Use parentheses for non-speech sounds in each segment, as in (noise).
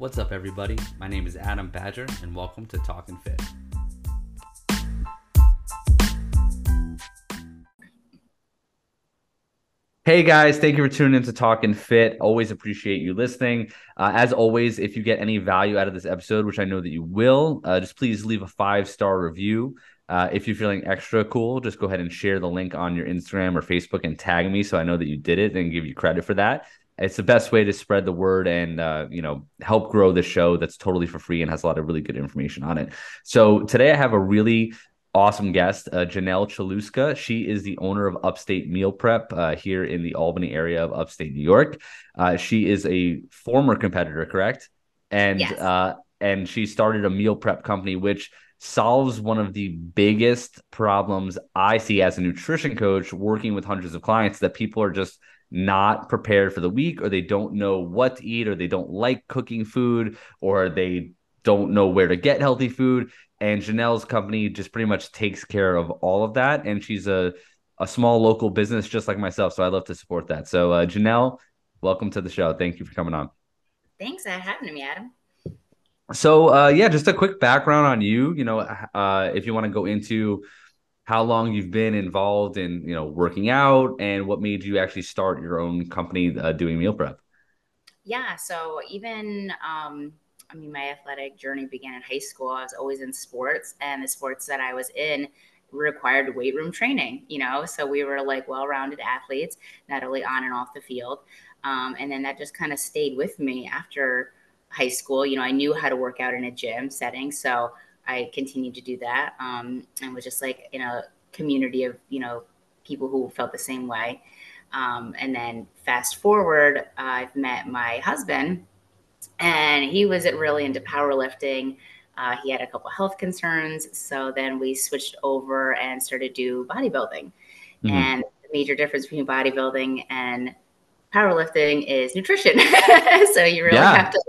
What's up, everybody? My name is Adam Badger, and welcome to Talking Fit. Hey guys, thank you for tuning in to Talking Fit. Always appreciate you listening. Uh, as always, if you get any value out of this episode, which I know that you will, uh, just please leave a five star review. Uh, if you're feeling extra cool, just go ahead and share the link on your Instagram or Facebook and tag me so I know that you did it and give you credit for that. It's the best way to spread the word and uh, you know help grow the show. That's totally for free and has a lot of really good information on it. So today I have a really awesome guest, uh, Janell Celustka. She is the owner of Upstate Meal Prep uh, here in the Albany area of upstate New York. Uh, she is a former competitor, correct? And Yes. uh, and she started a meal prep company, which solves one of the biggest problems I see as a nutrition coach working with hundreds of clients that people are just not prepared for the week or they don't know what to eat or they don't like cooking food or they don't know where to get healthy food and Janell's company just pretty much takes care of all of that and she's a a small local business just like myself so I love to support that. So uh, Janell, welcome to the show. Thank you for coming on. Thanks for having me, Adam. So uh, yeah, just a quick background on you. You know, uh, if you want to go into how long you've been involved in you know working out and what made you actually start your own company uh, doing meal prep. Yeah, so even um, I mean, my athletic journey began in high school. I was always in sports, and the sports that I was in required weight room training. You know, so we were like well-rounded athletes, not only on and off the field. Um, and then that just kind of stayed with me after high school. You know, I knew how to work out in a gym setting, so I continued to do that, um, and was just like in a community of you know people who felt the same way. Um, and then fast forward, I've met my husband, and he was really into powerlifting. Uh, he had a couple health concerns, so then we switched over and started to do bodybuilding. Mhm. And the major difference between bodybuilding and powerlifting is nutrition. (laughs) so you really Yeah. have to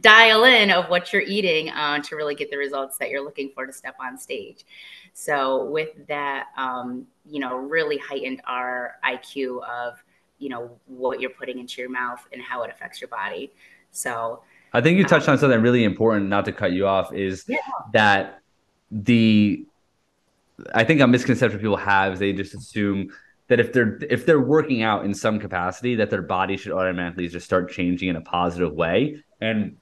dial in of what you're eating uh, to really get the results that you're looking for to step on stage. So with that, um, you know, really heightened our IQ of, you know, what you're putting into your mouth and how it affects your body. So I think you touched on something really important. Not to cut you off, is Yeah. that the I think a misconception people have is they just assume that if they're if they're working out in some capacity, that their body should automatically just start changing in a positive way, and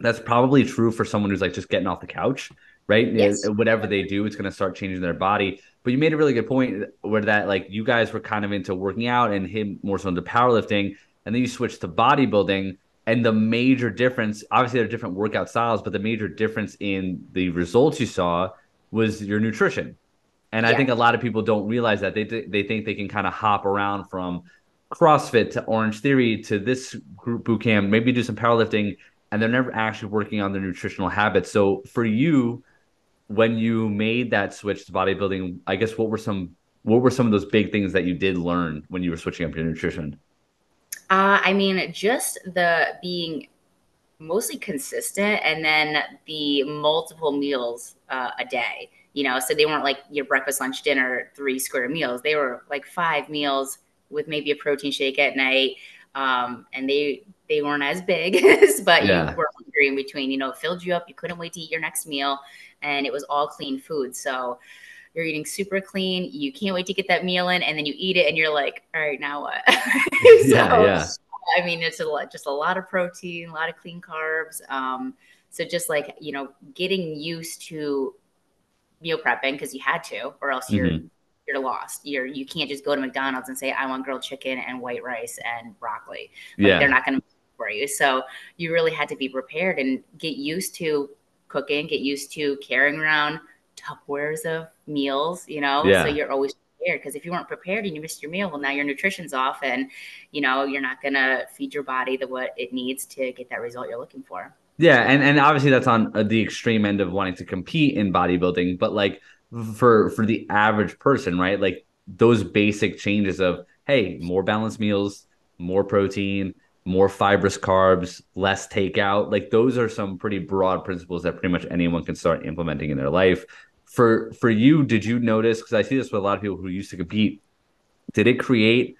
that's probably true for someone who's like just getting off the couch, right? Yes. Whatever they do, it's going to start changing their body. But you made a really good point where that like you guys were kind of into working out and him more so into powerlifting, and then you switched to bodybuilding. And the major difference, obviously, there are different workout styles, but the major difference in the results you saw was your nutrition. And I think a lot of people don't realize that they they think they can kind of hop around from CrossFit to Orange Theory to this group boot camp, maybe do some powerlifting, and they're never actually working on their nutritional habits. So for you, when you made that switch to bodybuilding, I guess what were some what were some of those big things that you did learn when you were switching up your nutrition? Uh, I mean, just the being mostly consistent and then the multiple meals uh, a day, you know, so they weren't like your breakfast, lunch, dinner, three square meals. They were like five meals with maybe a protein shake at night. Um, and they, they weren't as big, (laughs) but Yeah. you were hungry in between, you know, it filled you up. You couldn't wait to eat your next meal and it was all clean food. So you're eating super clean. You can't wait to get that meal in and then you eat it and you're like, all right, now what? (laughs) Yeah, yeah. I mean, it's a lot, just a lot of protein, a lot of clean carbs. Um, so just like you know, getting used to meal prepping because you had to, or else you're Mhm. you're lost. You're you can't just go to McDonald's and say I want grilled chicken and white rice and broccoli. Like, Yeah. they're not going to for you. So you really had to be prepared and get used to cooking, get used to carrying around Tupperwares of meals. You know, Yeah. so you're always prepared. Because if you weren't prepared and you missed your meal, well, now your nutrition's off, and you know you're not going to feed your body the what it needs to get that result you're looking for. Yeah, and and obviously that's on uh, the extreme end of wanting to compete in bodybuilding, but like for for the average person, right? Like those basic changes of hey, more balanced meals, more protein, more fibrous carbs, less takeout. Like those are some pretty broad principles that pretty much anyone can start implementing in their life. For for you, did you notice because I see this with a lot of people who used to compete, did it create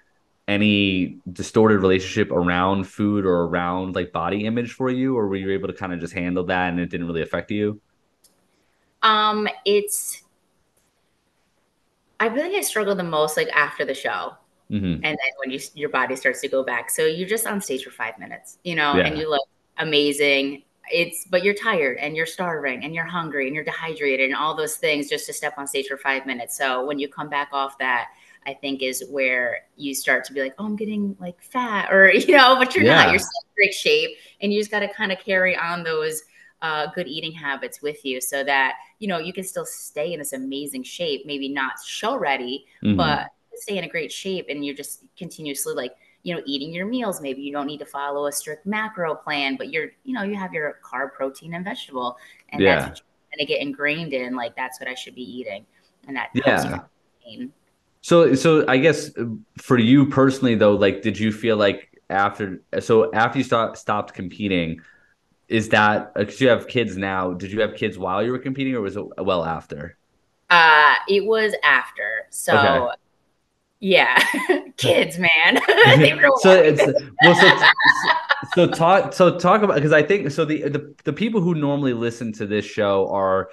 any distorted relationship around food or around like body image for you or were you able to kind of just handle that and it didn't really affect you? Um it's i really i struggle the most like after the show. Mm-hmm. and then when you your body starts to go back. So you're just on stage for five minutes you know yeah. and you look amazing. It's but you're tired and you're starving and you're hungry and you're dehydrated and all those things just to step on stage for five minutes. So when you come back off that I think is where you start to be like, oh, I'm getting like fat, or (laughs) you know, but you're yeah. not. You're still in great shape, and you just got to kind of carry on those uh, good eating habits with you, so that you know you can still stay in this amazing shape. Maybe not show ready, mm-hmm. but stay in a great shape, and you're just continuously like you know eating your meals. Maybe you don't need to follow a strict macro plan, but you're you know you have your carb, protein, and vegetable, and yeah. that's what you're gonna get ingrained in. Like that's what I should be eating, and that yeah. So, so I guess uh, for you personally, though, like, did you feel like after, so after you stopped competing, is that because uh, you have kids now? Did you have kids while you were competing, or was it well after? Uh, it was after. So, okay. yeah, (laughs) kids, man. (laughs) (laughs) so it's well, so, so talk, so talk about because I think so. The, the the people who normally listen to this show are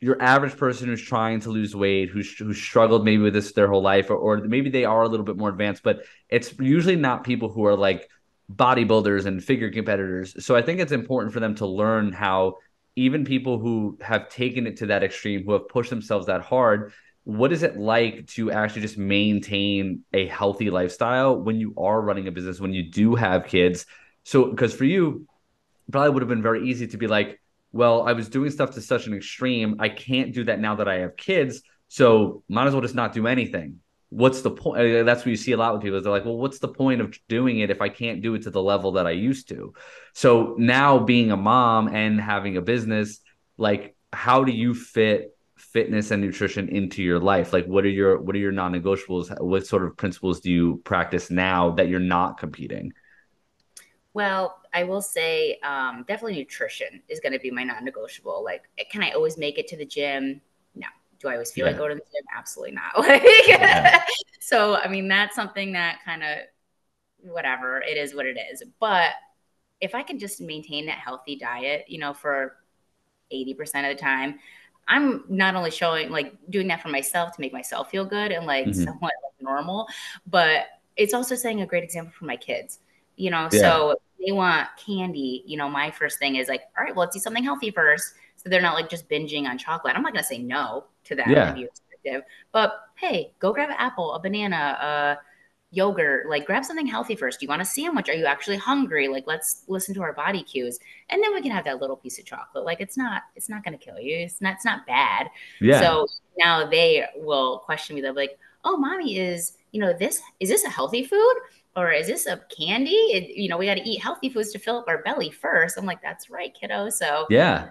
your average person who's trying to lose weight, who's who struggled maybe with this their whole life, or, or maybe they are a little bit more advanced, but it's usually not people who are like bodybuilders and figure competitors. So I think it's important for them to learn how even people who have taken it to that extreme, who have pushed themselves that hard, what is it like to actually just maintain a healthy lifestyle when you are running a business, when you do have kids? So, because for you, probably would have been very easy to be like, well, I was doing stuff to such an extreme. I can't do that now that I have kids. So might as well just not do anything. What's the point? That's what you see a lot with people. They're like, well, what's the point of doing it if I can't do it to the level that I used to? So now being a mom and having a business, like, how do you fit fitness and nutrition into your life? Like, what are your what are your non-negotiables? What sort of principles do you practice now that you're not competing? Well, I will say um, definitely nutrition is going to be my non-negotiable. Like, can I always make it to the gym? No. Do I always feel yeah. like going to the gym? Absolutely not. (laughs) Like, yeah. (laughs) so I mean, that's something that kind of whatever it is, what it is. But if I can just maintain that healthy diet, you know, for eighty percent of the time, I'm not only showing like doing that for myself to make myself feel good and like mm-hmm. somewhat like normal, but it's also setting a great example for my kids. You know, yeah. so they want candy, you know, my first thing is like, all right, well, let's eat something healthy first. So they're not like just binging on chocolate. I'm not going to say no to that. Yeah. But hey, go grab an apple, a banana, a yogurt, like grab something healthy first. Do you want a sandwich? Are you actually hungry? Like let's listen to our body cues. And then we can have that little piece of chocolate. Like it's not, it's not going to kill you. It's not, it's not bad. Yeah. So now they will question me. They're like, oh, mommy is, you know, this, is this a healthy food? Or is this a candy? It, you know, we got to eat healthy foods to fill up our belly first. I'm like, that's right, kiddo. So yeah,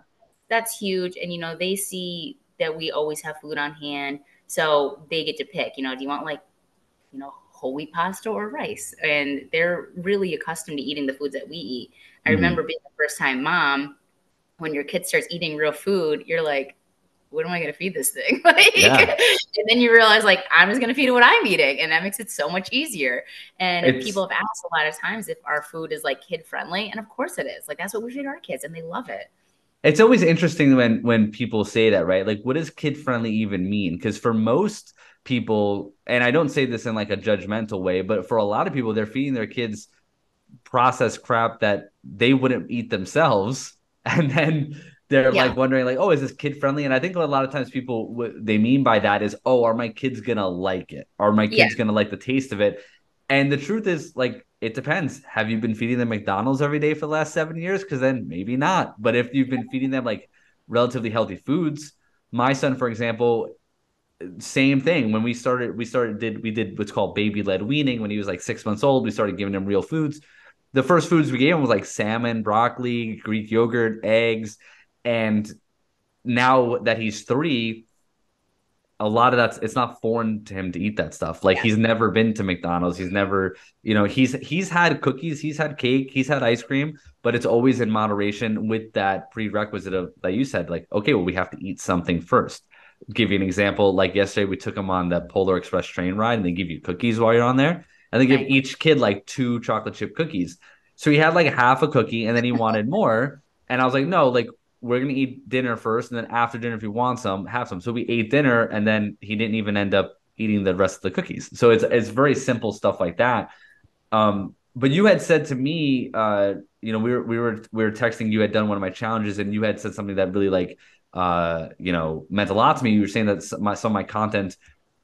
that's huge. And you know, they see that we always have food on hand, so they get to pick. You know, do you want like, you know, whole wheat pasta or rice? And they're really accustomed to eating the foods that we eat. I mm-hmm. remember being the first time mom. When your kid starts eating real food, you're like, what am I going to feed this thing? (laughs) like, yeah. And then you realize, like, I'm just going to feed it what I'm eating. And that makes it so much easier. And people have asked a lot of times if our food is like kid friendly. And of course it is. Like, that's what we feed our kids, and they love it. It's always interesting when when people say that, right? Like, what does kid friendly even mean? Because for most people, and I don't say this in like a judgmental way, but for a lot of people, they're feeding their kids processed crap that they wouldn't eat themselves. (laughs) And then they're yeah. like wondering like oh is this kid friendly? And i think a lot of times people what they mean by that is oh are my kids gonna like it? Are my kids yeah. gonna like the taste of it? And the truth is like it depends. Have you been feeding them mcdonald's every day for the last seven years? Because then maybe not. But if you've been feeding them like relatively healthy foods my son for example same thing. When we started we started did we did what's called baby led weaning when he was like six months old. We started giving him real foods. The first foods we gave him was like salmon broccoli greek yogurt eggs and now that he's three, a lot of that's it's not foreign to him to eat that stuff. Like yeah. he's never been to McDonald's. He's never, you know, he's he's had cookies, he's had cake, he's had ice cream, but it's always in moderation with that prerequisite of that you said, like, okay, well, we have to eat something first. Give you an example. Like yesterday, we took him on the Polar Express train ride, and they give you cookies while you're on there. and they give each kid like two chocolate chip cookies. So he had like half a cookie and then he wanted more. And I was like, no, like we're gonna eat dinner first, and then after dinner, if you want some, have some. So we ate dinner, and then he didn't even end up eating the rest of the cookies. So it's it's very simple stuff like that. Um, but you had said to me, uh, you know, we were we were we were texting. You had done one of my challenges, and you had said something that really like, uh, you know, meant a lot to me. You were saying that some, my, some of my content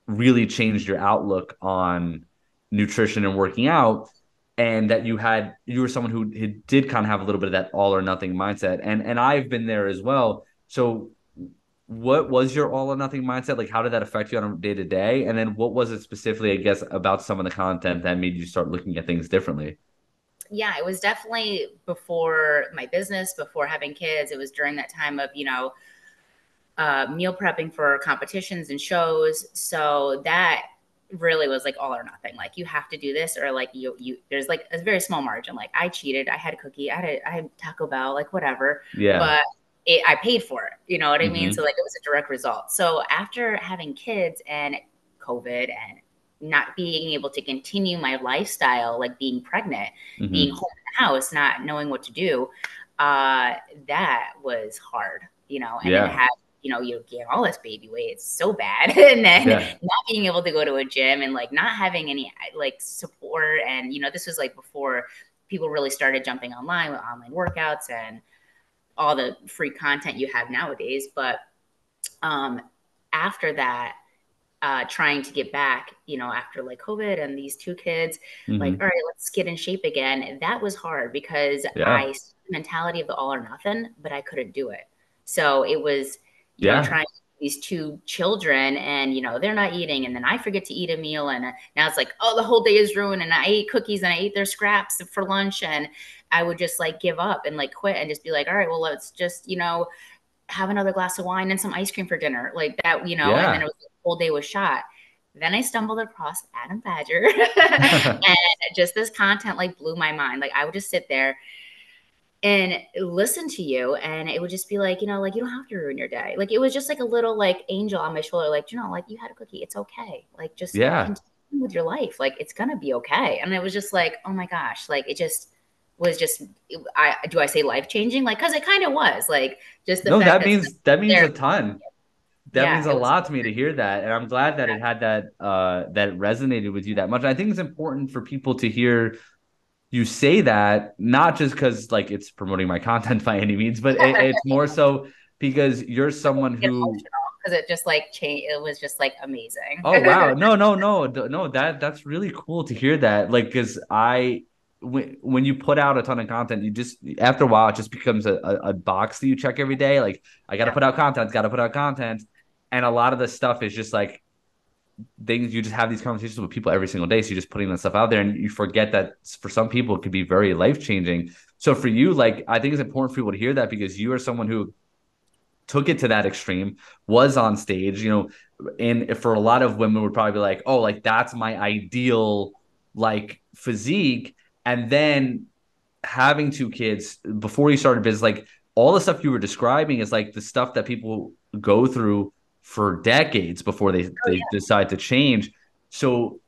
really changed your outlook on nutrition and working out and that you had you were someone who, did kind of have a little bit of that all or nothing mindset. And and I've been there as well. So what was your all or nothing mindset? Like how did that affect you on a day to day and then what was it specifically i guess about some of the content that made you start looking at things differently? Yeah it was definitely before my business before having kids. It was during that time of you know uh, meal prepping for competitions and shows. So that really was like all or nothing. Like you have to do this, or like you you there's like a very small margin. Like I cheated, I had a cookie, I had a, I had Taco Bell, like whatever. Yeah. But it, I paid for it. You know what I mm-hmm. mean? So like it was a direct result. So after having kids and COVID and not being able to continue my lifestyle, like being pregnant, mm-hmm. being home in the house, not knowing what to do, uh, that was hard. You know, and yeah. then you know, you gain all this baby weight. It's so bad. (laughs) and then yeah. not being able to go to a gym and like not having any like support. And, you know, this was like before people really started jumping online with online workouts and all the free content you have nowadays. But um, after that, uh, trying to get back, you know, after like COVID and these two kids, mm-hmm. like, all right, let's get in shape again. That was hard because yeah. I mentality of the all or nothing, but I couldn't do it. So it was yeah. Know, trying these two children and you know they're not eating and then i forget to eat a meal and uh, now it's like oh the whole day is ruined and i ate cookies and i ate their scraps for lunch and i would just like give up and like quit and just be like all right well let's just you know have another glass of wine and some ice cream for dinner like that you know yeah. and then it was the whole day was shot then I stumbled across Adam Badger (laughs) (laughs) and just this content like blew my mind. Like I would just sit there and listen to you and it would just be like you know like you don't have to ruin your day. Like it was just like a little like angel on my shoulder like you know like you had a cookie. It's okay. Like just yeah. continue with your life. Like it's gonna be okay. And it was just like oh my gosh. Like it just was just i do i say life changing like because it kind of was. Like just no that means that means a ton. That yeah, means a lot to me to hear that and i'm glad that it had that uh that resonated with you that much. And i think it's important for people to hear you say that not just because like it's promoting my content (laughs) by any means, but it, it's (laughs) more so because you're someone who because it just like changed. It was just like amazing. oh wow! (laughs) No, no, no, no. That that's really cool to hear that. Like, because I when when you put out a ton of content, you just after a while it just becomes a, a, a box that you check every day. Like, I got to yeah. put out content, got to put out content, and a lot of the stuff is just like things you just have these conversations with people every single day. So you're just putting that stuff out there and you forget that for some people it could be very life changing. So for you, like I think it's important for people to hear that because you are someone who took it to that extreme, was on stage, you know, and for a lot of women would probably be like, oh, like that's my ideal like physique. And then having two kids before you started business, like all the stuff you were describing is like the stuff that people go through for decades before they, oh, they yeah. decide to change. So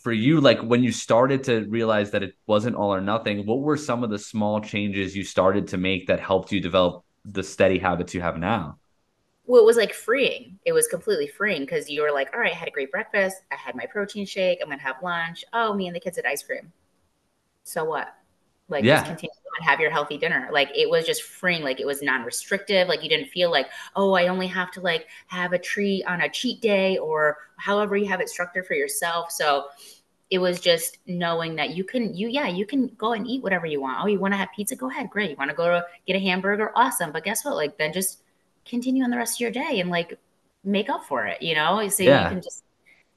for you, like when you started to realize that it wasn't all or nothing, what were some of the small changes you started to make that helped you develop the steady habits you have now? Well, it was like freeing. It was completely freeing because you were like, all right, I had a great breakfast. I had my protein shake. I'm going to have lunch. Oh, me and the kids had ice cream. So what? Like, yeah. just continue and have your healthy dinner. Like it was just freeing, like it was non-restrictive. Like you didn't feel like, oh, I only have to like have a treat on a cheat day or however you have it structured for yourself. So it was just knowing that you can you yeah you can go and eat whatever you want oh you want to have pizza go ahead great you want to go to get a hamburger awesome but guess what like then just continue on the rest of your day and like make up for it you know so yeah. you can just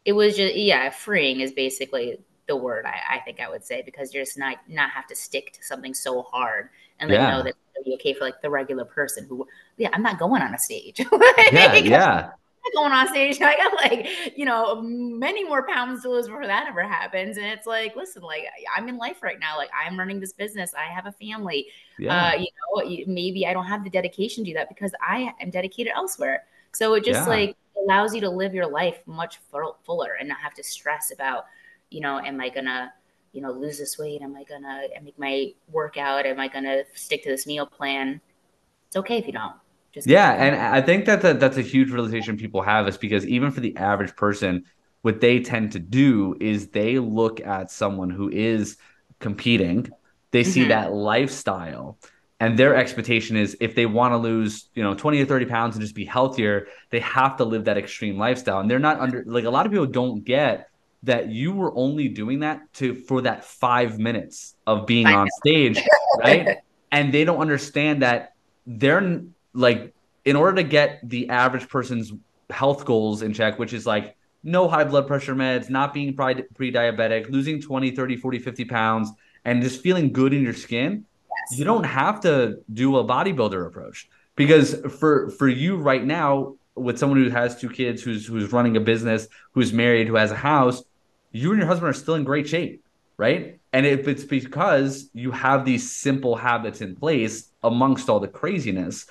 it was just yeah freeing is basically the word I, I, think I would say because you're just not not have to stick to something so hard and then yeah. know that it'll be okay for like the regular person who yeah I'm not going on a stage. (laughs) Like, yeah yeah. going on stage. (laughs) I got like you know many more pounds to lose before that ever happens. And it's like listen like I'm in life right now. Like I'm running this business. I have a family. Yeah. uh you know maybe I don't have the dedication to do that because I am dedicated elsewhere. So it just yeah. like allows you to live your life much fuller and not have to stress about you know, am I gonna, you know, lose this weight? Am I gonna make my workout? Am I gonna stick to this meal plan? It's okay if you don't. Just yeah, and I think that the, that's a huge realization people have is because even for the average person, what they tend to do is they look at someone who is competing, they see mm-hmm. that lifestyle, and their expectation is if they want to lose you know 20 or 30 pounds and just be healthier they have to live that extreme lifestyle and they're not under like a lot of people don't get that you were only doing that to for that five minutes of being on stage (laughs) right? And they don't understand that they're like in order to get the average person's health goals in check which is like no high blood pressure meds not being pre-diabetic losing 20 30 40 50 pounds and just feeling good in your skin you don't have to do a bodybuilder approach. Because for for you right now with someone who has two kids who's who's running a business who's married who has a house you and your husband are still in great shape right? And if it's because you have these simple habits in place amongst all the craziness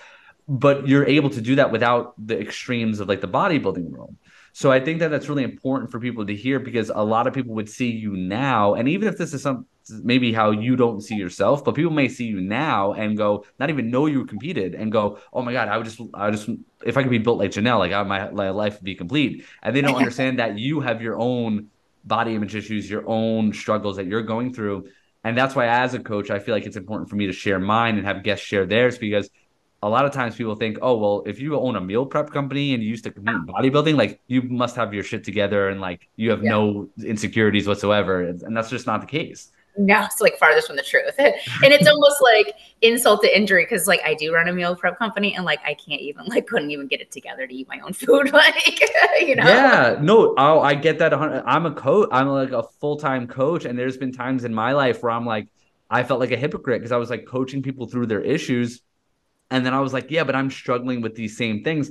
but you're able to do that without the extremes of like the bodybuilding world. So I think that that's really important for people to hear because a lot of people would see you now, and even if this is some maybe how you don't see yourself, but people may see you now and go, not even know you competed, and go, oh my god, I would just, I just, if I could be built like Janell, like I, my, my life would be complete, and they don't (laughs) understand that you have your own body image issues, your own struggles that you're going through. And that's why, as a coach, I feel like it's important for me to share mine and have guests share theirs because a lot of times people think, oh, well, if you own a meal prep company and you used to compete in bodybuilding, like you must have your shit together and like you have yeah. no insecurities whatsoever. And that's just not the case. No, it's like farthest from the truth. (laughs) (laughs) and it's almost like insult to injury because like I do run a meal prep company and like I can't even like couldn't even get it together to eat my own (laughs) food. Like, you know? Yeah, no, oh, I get that. I'm a coach. I'm like a full time coach. And there's been times in my life where I'm like, I felt like a hypocrite because I was like coaching people through their issues and then I was like, yeah, but I'm struggling with these same things.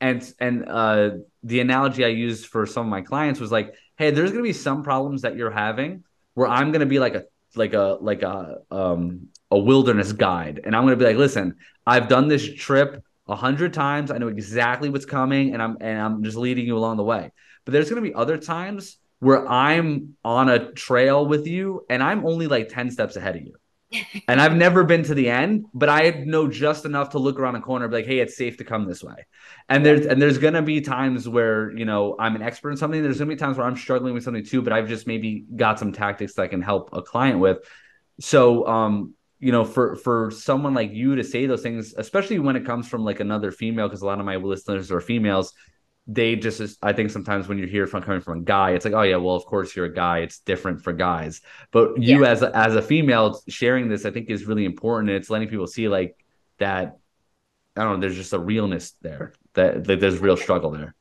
And and uh, the analogy I used for some of my clients was like, hey, there's gonna be some problems that you're having where I'm gonna be like a like a like a um a wilderness guide, and I'm gonna be like, listen, I've done this trip a hundred times. I know exactly what's coming, and I'm and I'm just leading you along the way. But there's gonna be other times where I'm on a trail with you, and I'm only like ten steps ahead of you and I've never been to the end, but I know just enough to look around a corner, be like, "Hey, it's safe to come this way." And there's and there's gonna be times where you know I'm an expert in something. There's gonna be times where I'm struggling with something too, but I've just maybe got some tactics that I can help a client with. So, um, you know, for for someone like you to say those things, especially when it comes from like another female, because a lot of my listeners are females they just i think sometimes when you hear from coming from a guy it's like oh yeah well of course you're a guy. It's different for guys. But you yeah. as a, as a female sharing this i think is really important. And it's letting people see like that i don't know there's just a realness there that, that there's real struggle there.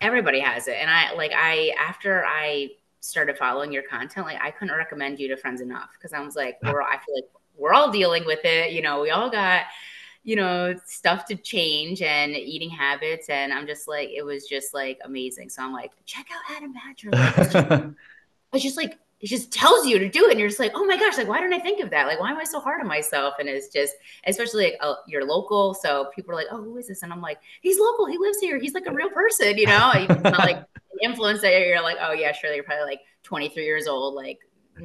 Everybody has it. And i like i after i started following your content like i couldn't recommend you to friends enough. Because i was like we're i feel like we're all dealing with it. You know we all got you know, stuff to change and eating habits. And I'm just like, it was just like amazing. So I'm like, check out Adam Badger. Like, (laughs) it's, just, like, it just tells you to do it. And you're just like, oh my gosh, like, why didn't I think of that? Like, why am I so hard on myself? And it's just, especially like, uh, you're local. So people are like, oh, who is this? And I'm like, he's local. He lives here. He's like a real person, you know? It's not like (laughs) an influencer. You're like, oh yeah, sure. You're probably like 23 years old. Like,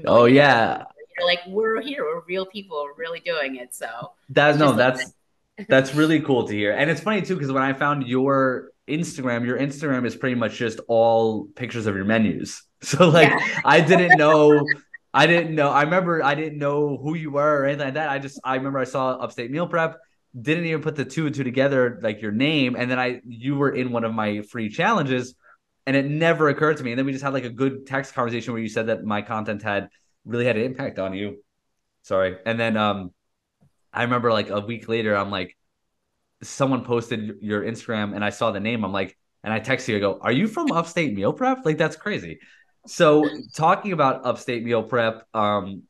oh yeah. You're like, we're here. We're real people. We're really doing it. So that's no, that's, that's really cool to hear. And it's funny too, because when I found your Instagram, your Instagram is pretty much just all pictures of your menus. (laughs) So like yeah. I didn't know I didn't know. I remember I didn't know who you were or anything like that. I just I remember I saw Upstate Meal Prep, didn't even put the two and two together, like your name, and then I you were in one of my free challenges, and it never occurred to me. And then we just had like a good text conversation where you said that my content had really had an impact on you. Sorry, and then um I remember like a week later, I'm like, someone posted your Instagram and I saw the name. I'm like, and I text you, I go, Are you from Upstate Meal Prep? Like, that's crazy. So, talking about Upstate Meal Prep, um,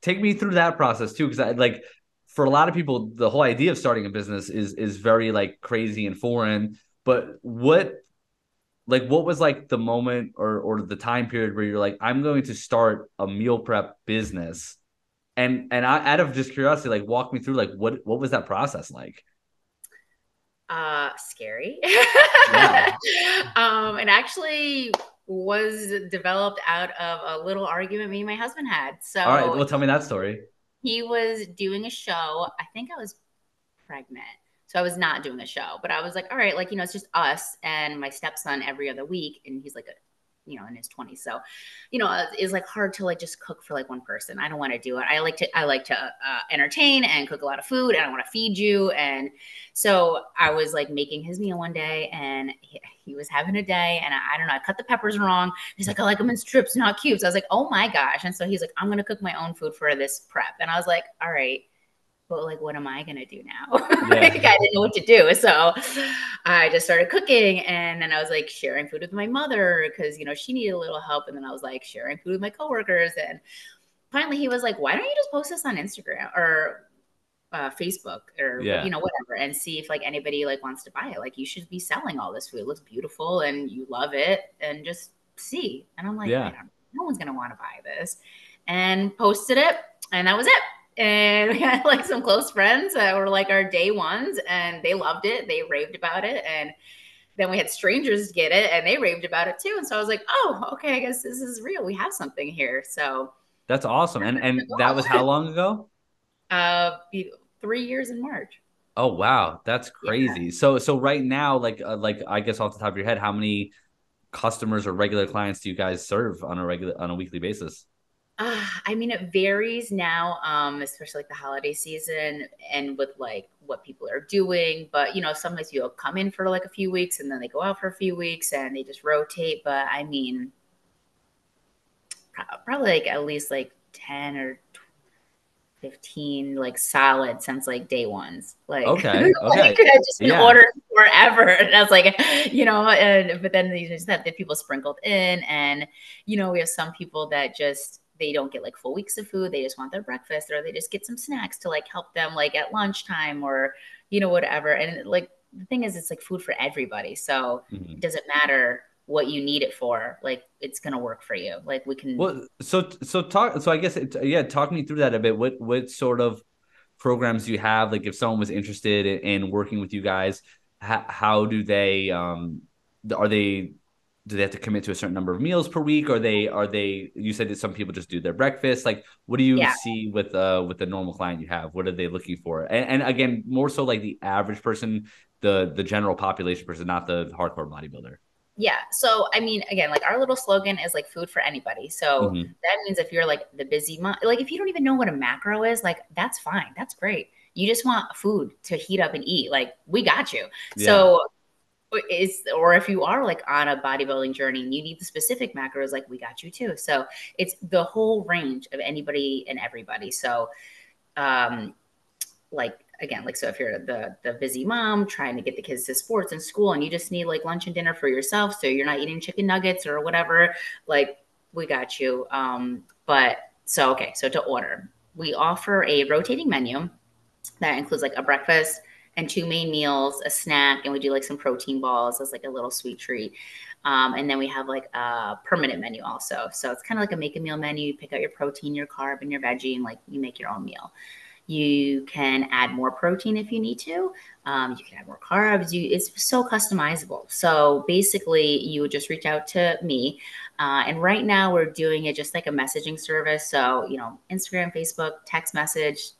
take me through that process too, because I like for a lot of people, the whole idea of starting a business is is very like crazy and foreign. But what like what was like the moment or or the time period where you're like, I'm going to start a meal prep business and and I, out of just curiosity, like walk me through like what what was that process like? Uh, scary. (laughs) Yeah. um, and actually was developed out of a little argument me and my husband had. So, all right, well, tell me that story. He was doing a show. I think I was pregnant. So I was not doing a show, but I was like, all right, like, you know, it's just us and my stepson every other week. And he's like a you know in his 20s so you know it's like hard to like just cook for like one person. I don't want to do it. I like to i like to uh, entertain and cook a lot of food and i want to feed you. And so i was like making his meal one day and he, he was having a day and I, I, don't know i cut the peppers wrong. He's like i like them in strips not cubes. I was like oh my gosh. And so he's like i'm gonna cook my own food for this prep. And i was like all right but like, what am I gonna do now? (laughs) Yeah. like, I didn't know what to do. So I just started cooking, and then I was like sharing food with my mother because you know she needed a little help, and then I was like sharing food with my coworkers, and finally he was like, "Why don't you just post this on Instagram or uh, Facebook or yeah. you know whatever, and see if like anybody like wants to buy it? Like you should be selling all this food. It looks beautiful, and you love it, and just see." And I'm like, yeah. no one's gonna want to buy this, and posted it, and that was it and (laughs) we had like some close friends that were like our day ones and they loved it. They raved about it and then we had strangers get it and they raved about it too. And so i was like oh okay i guess this is real. We have something here. So that's awesome. And and (laughs) that was how long ago? Uh three years in march. Oh wow. That's crazy. Yeah. so so right now like uh, like i guess off the top of your head how many customers or regular clients do you guys serve on a regular on a weekly basis uh, I mean, it varies now, um, especially like the holiday season and with like what people are doing. But you know, sometimes you'll come in for like a few weeks and then they go out for a few weeks and they just rotate. But I mean, probably like at least like 10 or 15 like solid since like day ones like okay (laughs) okay like, i just been yeah. ordering forever (laughs) and i was like (laughs) you know and but then these that the people sprinkled in and you know we have some people that just they don't get like full weeks of food they just want their breakfast or they just get some snacks to like help them like at lunchtime or you know whatever. And like the thing is it's like food for everybody. So mm-hmm. it doesn't matter what you need it for like it's gonna work for you. Like we can well so so talk so i guess it, yeah talk me through that a bit. What what sort of programs do you have? Like if someone was interested in, in working with you guys how, how do they um are they do they have to commit to a certain number of meals per week? Or they are they you said that some people just do their breakfast. Like what do you yeah. see with uh with the normal client you have? What are they looking for? And, and again more so like the average person the the general population person not the hardcore bodybuilder. Yeah. So i mean again like our little slogan is like food for anybody. So mm-hmm. that means if you're like the busy mom like if you don't even know what a macro is like that's fine. That's great. You just want food to heat up and eat. Like we got you. Yeah. so is or if you are like on a bodybuilding journey and you need the specific macros like we got you too. So it's the whole range of anybody and everybody. So um like again like so if you're the the busy mom trying to get the kids to sports and school and you just need like lunch and dinner for yourself so you're not eating chicken nuggets or whatever like we got you. Um but so okay so to order we offer a rotating menu that includes like a breakfast and two main meals, a snack, and we do like some protein balls as like a little sweet treat. Um, and then we have like a permanent menu also. So it's kind of like a make a meal menu. You pick out your protein, your carb, and your veggie, and like you make your own meal. You can add more protein if you need to. Um, you can add more carbs. You, it's so customizable. So basically, you would just reach out to me. Uh, and right now, we're doing it just like a messaging service. So, you know, Instagram, Facebook, text message,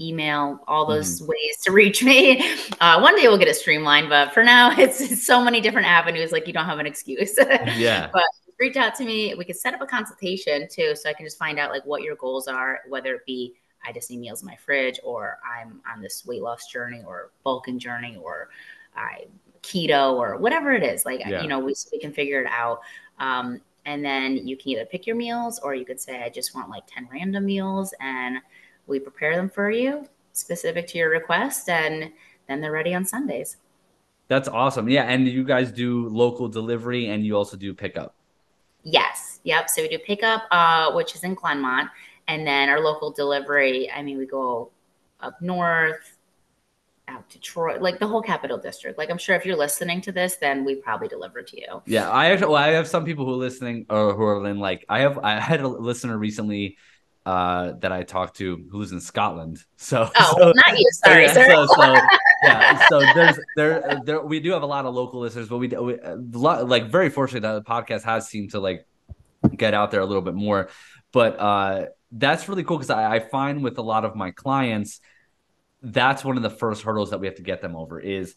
email, all those mm-hmm. ways to reach me. Uh, one day we'll get it streamlined, but for now, (laughs) it's, it's, so many different avenues. Like you don't have an excuse. (laughs) yeah. But reach out to me. We could set up a consultation too, so I can just find out like what your goals are, whether it be I just need meals in my fridge, or I'm on this weight loss journey, or bulking journey, or I keto, or whatever it is. Like yeah. you know, we we can figure it out. Um, and then you can either pick your meals, or you could say I just want like ten random meals and we prepare them for you specific to your request and then they're ready on Sundays. That's awesome. Yeah, and you guys do local delivery and you also do pickup. Yes. Yep. So we do pickup, uh, which is in Glenmont, and then our local delivery. I mean, we go up north, out to Troy, like the whole capital district. Like I'm sure if you're listening to this, then we probably deliver to you. Yeah, I actually, well, I have some people who are listening or who are in like I have I had a listener recently uh, that I talked to who lives in Scotland. (laughs) So, oh, so, not you. Sorry, yeah, sir. So, so, yeah, so there's there there we do have a lot of local listeners, but we, we like very fortunate that the podcast has seemed to like get out there a little bit more. But uh, that's really cool because I, I find with a lot of my clients, that's one of the first hurdles that we have to get them over is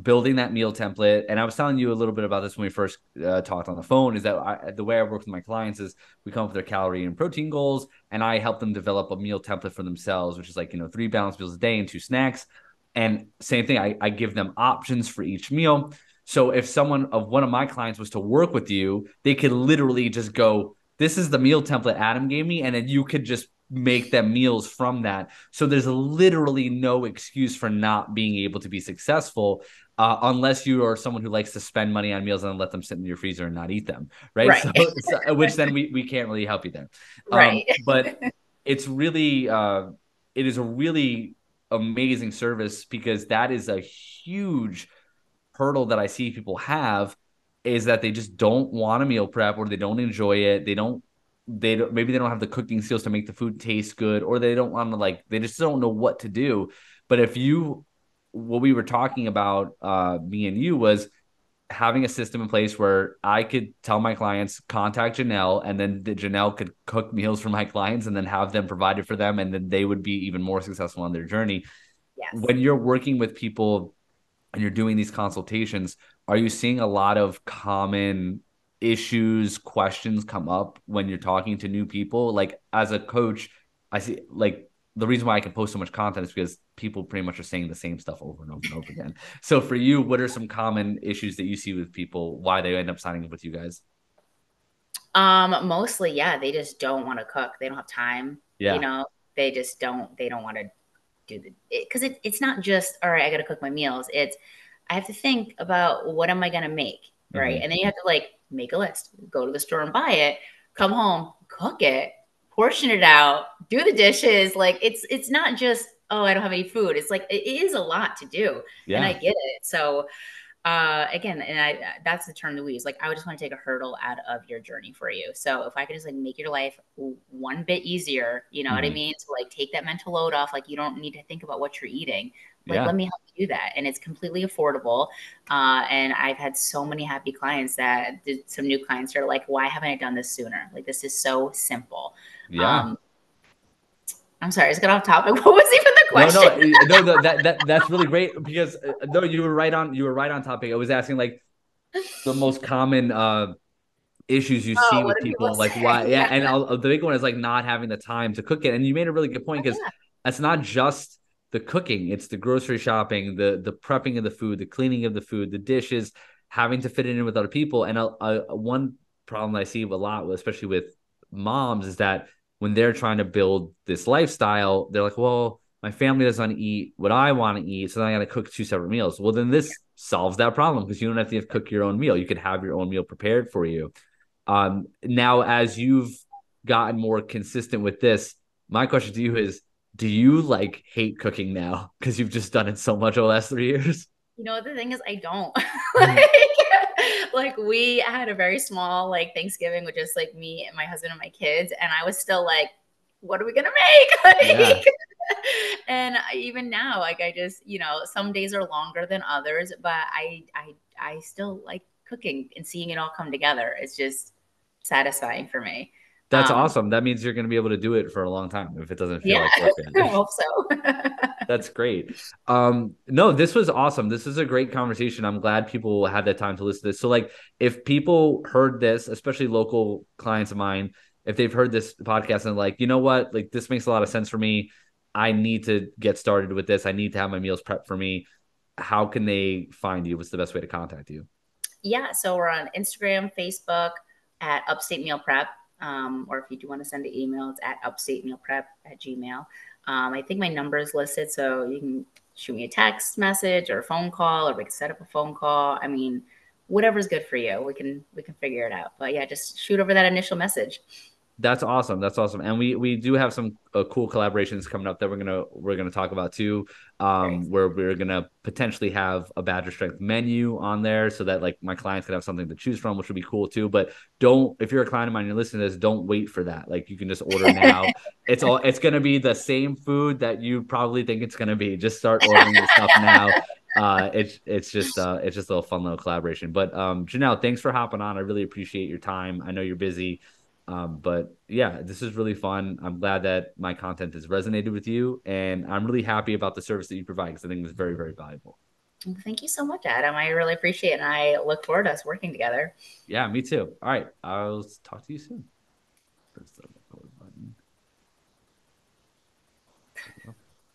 building that meal template. And I was telling you a little bit about this when we first uh, talked on the phone. Is that I, the way I work with my clients is we come up with their calorie and protein goals, and I help them develop a meal template for themselves, which is like you know three balanced meals a day and two snacks. And same thing, I, I give them options for each meal. So if someone of one of my clients was to work with you, they could literally just go, "This is the meal template Adam gave me," and then you could just make them meals from that. So there's literally no excuse for not being able to be successful uh, unless you are someone who likes to spend money on meals and let them sit in your freezer and not eat them, right? Right. So, so, which then we, we can't really help you there. Um, Right. but (laughs) it's really, uh, it is a really amazing service because that is a huge hurdle that I see people have is that they just don't want a meal prep or they don't enjoy it. They don't they don't maybe they don't have the cooking skills to make the food taste good or they don't want to like they just don't know what to do but if you what we were talking about uh me and you was having a system in place where I could tell my clients contact Janell and then the Janell could cook meals for my clients and then have them provided for them and then they would be even more successful on their journey. Yes. When you're working with people and you're doing these consultations, are you seeing a lot of common issues, questions come up when you're talking to new people? Like as a coach, I see like the reason why I can post so much content is because people pretty much are saying the same stuff over and over and over again. (laughs) So for you, what are some common issues that you see with people? Why they end up signing up with you guys? Um, mostly, yeah, they just don't want to cook. They don't have time. Yeah. You know, they just don't. They don't want to do the because it, it's not just all right. I got to cook my meals. It's I have to think about what am I going to make, right? Mhm. And then you have to like make a list, go to the store and buy it, come home, cook it, portion it out, do the dishes. Like it's it's not just oh I don't have any food. It's like it is a lot to do, Yeah. and I get it. So uh again and i that's the term that we use like i would just want to take a hurdle out of your journey for you so if i could just like make your life one bit easier you know what i Mhm. mean to like take that mental load off like you don't need to think about what you're eating like Yeah. let me help you do that and it's completely affordable uh and i've had so many happy clients that did some new clients are like why haven't i done this sooner like this is so simple yeah. um i'm sorry i just got off topic (laughs) what was even the question No, no, no, no, that, that that's really great because uh, no, you were right on. You were right on topic. I was asking like the most common uh issues you Oh, see with people, people like why, yeah, Yeah. (laughs) and I'll, the big one is like not having the time to cook it. And you made a really good point Oh, because yeah. it's not just the cooking; it's the grocery shopping, the the prepping of the food, the cleaning of the food, the dishes, having to fit it in with other people. And a, a, one problem I see a lot, especially with moms, is that when they're trying to build this lifestyle, they're like, well, my family doesn't eat what I want to eat, so then I got to cook two separate meals. Well, then this solves that problem because you don't have to cook your own meal. You could have your own meal prepared for you. Um, now, as you've gotten more consistent with this, my question to you is: Do you like hate cooking now (laughs) because you've just done it so much over the last three years? You know, the thing is, I don't. (laughs) Mm-hmm. like, (laughs) like we had a very small like Thanksgiving with just like me and my husband and my kids, and I was still like, "What are we gonna make?" Yeah. And even now, like I just, you know, some days are longer than others, but I, I, I still like cooking and seeing it all come together. It's just satisfying for me. That's Um, awesome. That means you're going to be able to do it for a long time if it doesn't feel Yeah. like work. (laughs) I hope so. (laughs) That's great. Um, no, this was awesome. This is a great conversation. I'm glad people had that time to listen to this. So, like, if people heard this, especially local clients of mine, if they've heard this podcast and like, you know what, like this makes a lot of sense for me. I need to get started with this. I need to have my meals prepped for me. How can they find you? What's the best way to contact you? yeah, so we're on Instagram, Facebook at Upstate Meal Prep. Um, or if you do want to send an email, it's at upstate meal prep at gmail. Um, I think my number is listed, so you can shoot me a text message or a phone call, or we can set up a phone call. I mean, whatever's good for you, we can we can figure it out. But yeah, just shoot over that initial message. That's awesome. That's awesome. And we we do have some uh, cool collaborations coming up that we're gonna we're gonna talk about too. Um, where we're gonna potentially have a Badger Strength menu on there, so that like my clients can have something to choose from, which would be cool too. But don't if you're a client of mine, and you're listening to this, don't wait for that. Like you can just order (laughs) now. it's all it's gonna be the same food that you probably think it's gonna be. Just start ordering stuff now. (laughs) Uh, it's it's just uh, it's just a little fun little collaboration. But um, Janell, thanks for hopping on. I really appreciate your time. I know you're busy. Um, but yeah, this is really fun. I'm glad that my content has resonated with you, and I'm really happy about the service that you provide because I think it's very, very valuable. Thank you so much, Adam. I really appreciate it, and I look forward to us working together. Yeah, me too. All right, I'll talk to you soon.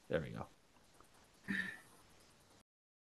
There we go.